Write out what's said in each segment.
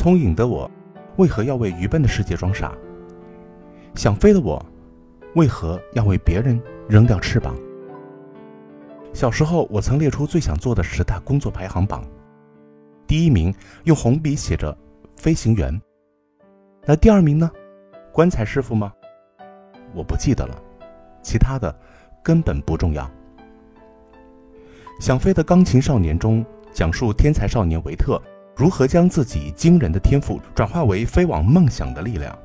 聪颖的我，为何要为愚笨的世界装傻？想飞的我，为何要为别人扔掉翅膀？小时候，我曾列出最想做的十大工作排行榜，第一名用红笔写着“飞行员”。那第二名呢？棺材师傅吗？我不记得了，其他的根本不重要。想飞的钢琴少年中，讲述天才少年维特如何将自己惊人的天赋转化为飞往梦想的力量。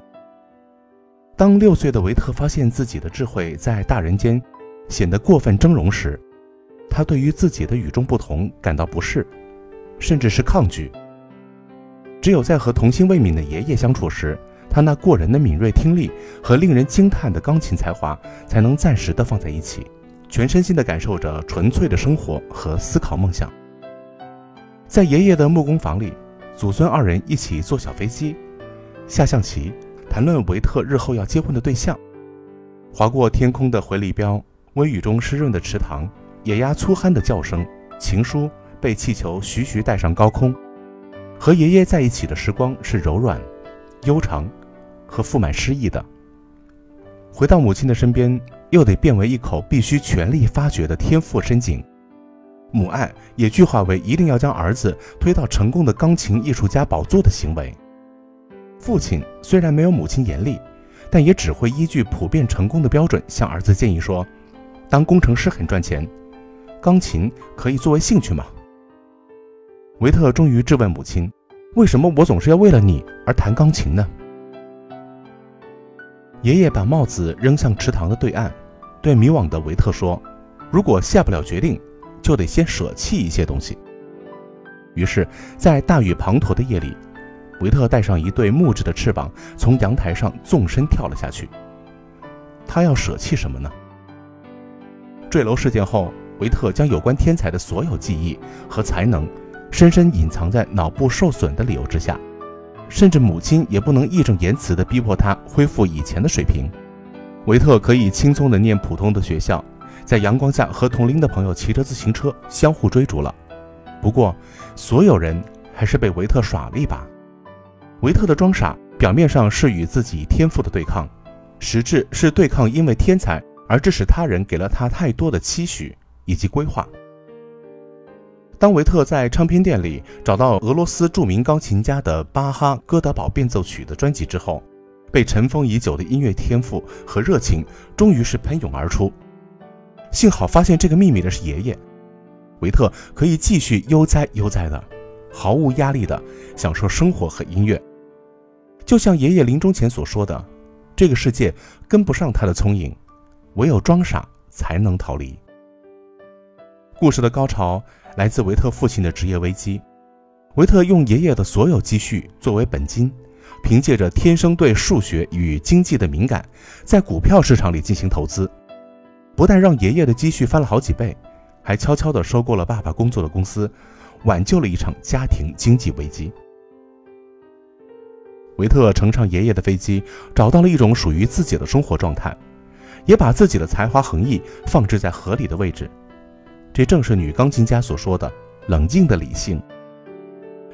当六岁的维特发现自己的智慧在大人间显得过分峥嵘时，他对于自己的与众不同感到不适，甚至是抗拒。只有在和童心未泯的爷爷相处时，他那过人的敏锐听力和令人惊叹的钢琴才华才能暂时的放在一起，全身心的感受着纯粹的生活和思考梦想。在爷爷的木工房里，祖孙二人一起坐小飞机，下象棋。谈论维特日后要结婚的对象，划过天空的回力镖，微雨中湿润的池塘，野鸭粗憨的叫声，情书被气球徐徐带上高空。和爷爷在一起的时光是柔软、悠长和富满诗意的。回到母亲的身边，又得变为一口必须全力发掘的天赋深井。母爱也具化为一定要将儿子推到成功的钢琴艺术家宝座的行为。父亲虽然没有母亲严厉，但也只会依据普遍成功的标准向儿子建议说：“当工程师很赚钱，钢琴可以作为兴趣吗？”维特终于质问母亲：“为什么我总是要为了你而弹钢琴呢？”爷爷把帽子扔向池塘的对岸，对迷惘的维特说：“如果下不了决定，就得先舍弃一些东西。”于是，在大雨滂沱的夜里。维特带上一对木质的翅膀，从阳台上纵身跳了下去。他要舍弃什么呢？坠楼事件后，维特将有关天才的所有记忆和才能，深深隐藏在脑部受损的理由之下，甚至母亲也不能义正言辞地逼迫他恢复以前的水平。维特可以轻松地念普通的学校，在阳光下和同龄的朋友骑着自行车相互追逐了。不过，所有人还是被维特耍了一把。维特的装傻，表面上是与自己天赋的对抗，实质是对抗因为天才而致使他人给了他太多的期许以及规划。当维特在唱片店里找到俄罗斯著名钢琴家的巴哈《哥德堡变奏曲》的专辑之后，被尘封已久的音乐天赋和热情终于是喷涌而出。幸好发现这个秘密的是爷爷，维特可以继续悠哉悠哉的。毫无压力的享受生活和音乐，就像爷爷临终前所说的：“这个世界跟不上他的聪颖，唯有装傻才能逃离。”故事的高潮来自维特父亲的职业危机。维特用爷爷的所有积蓄作为本金，凭借着天生对数学与经济的敏感，在股票市场里进行投资，不但让爷爷的积蓄翻了好几倍，还悄悄地收购了爸爸工作的公司。挽救了一场家庭经济危机。维特乘上爷爷的飞机，找到了一种属于自己的生活状态，也把自己的才华横溢放置在合理的位置。这正是女钢琴家所说的“冷静的理性”。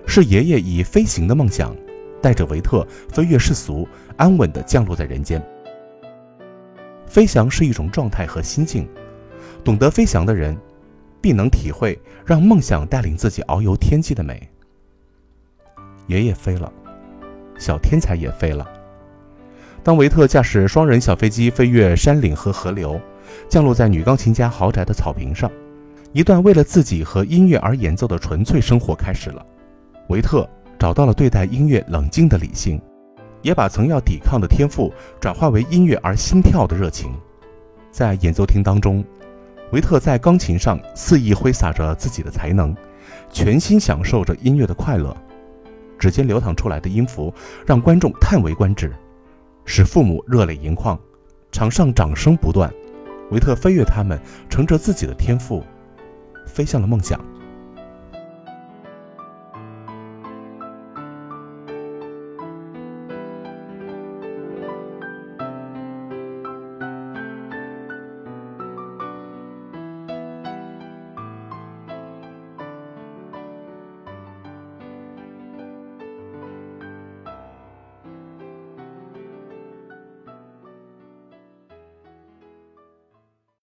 是爷爷以飞行的梦想，带着维特飞越世俗，安稳地降落在人间。飞翔是一种状态和心境，懂得飞翔的人。必能体会让梦想带领自己遨游天际的美。爷爷飞了，小天才也飞了。当维特驾驶双人小飞机飞越山岭和河流，降落在女钢琴家豪宅的草坪上，一段为了自己和音乐而演奏的纯粹生活开始了。维特找到了对待音乐冷静的理性，也把曾要抵抗的天赋转化为音乐而心跳的热情。在演奏厅当中。维特在钢琴上肆意挥洒着自己的才能，全心享受着音乐的快乐。指尖流淌出来的音符让观众叹为观止，使父母热泪盈眶，场上掌声不断。维特飞跃他们，乘着自己的天赋，飞向了梦想。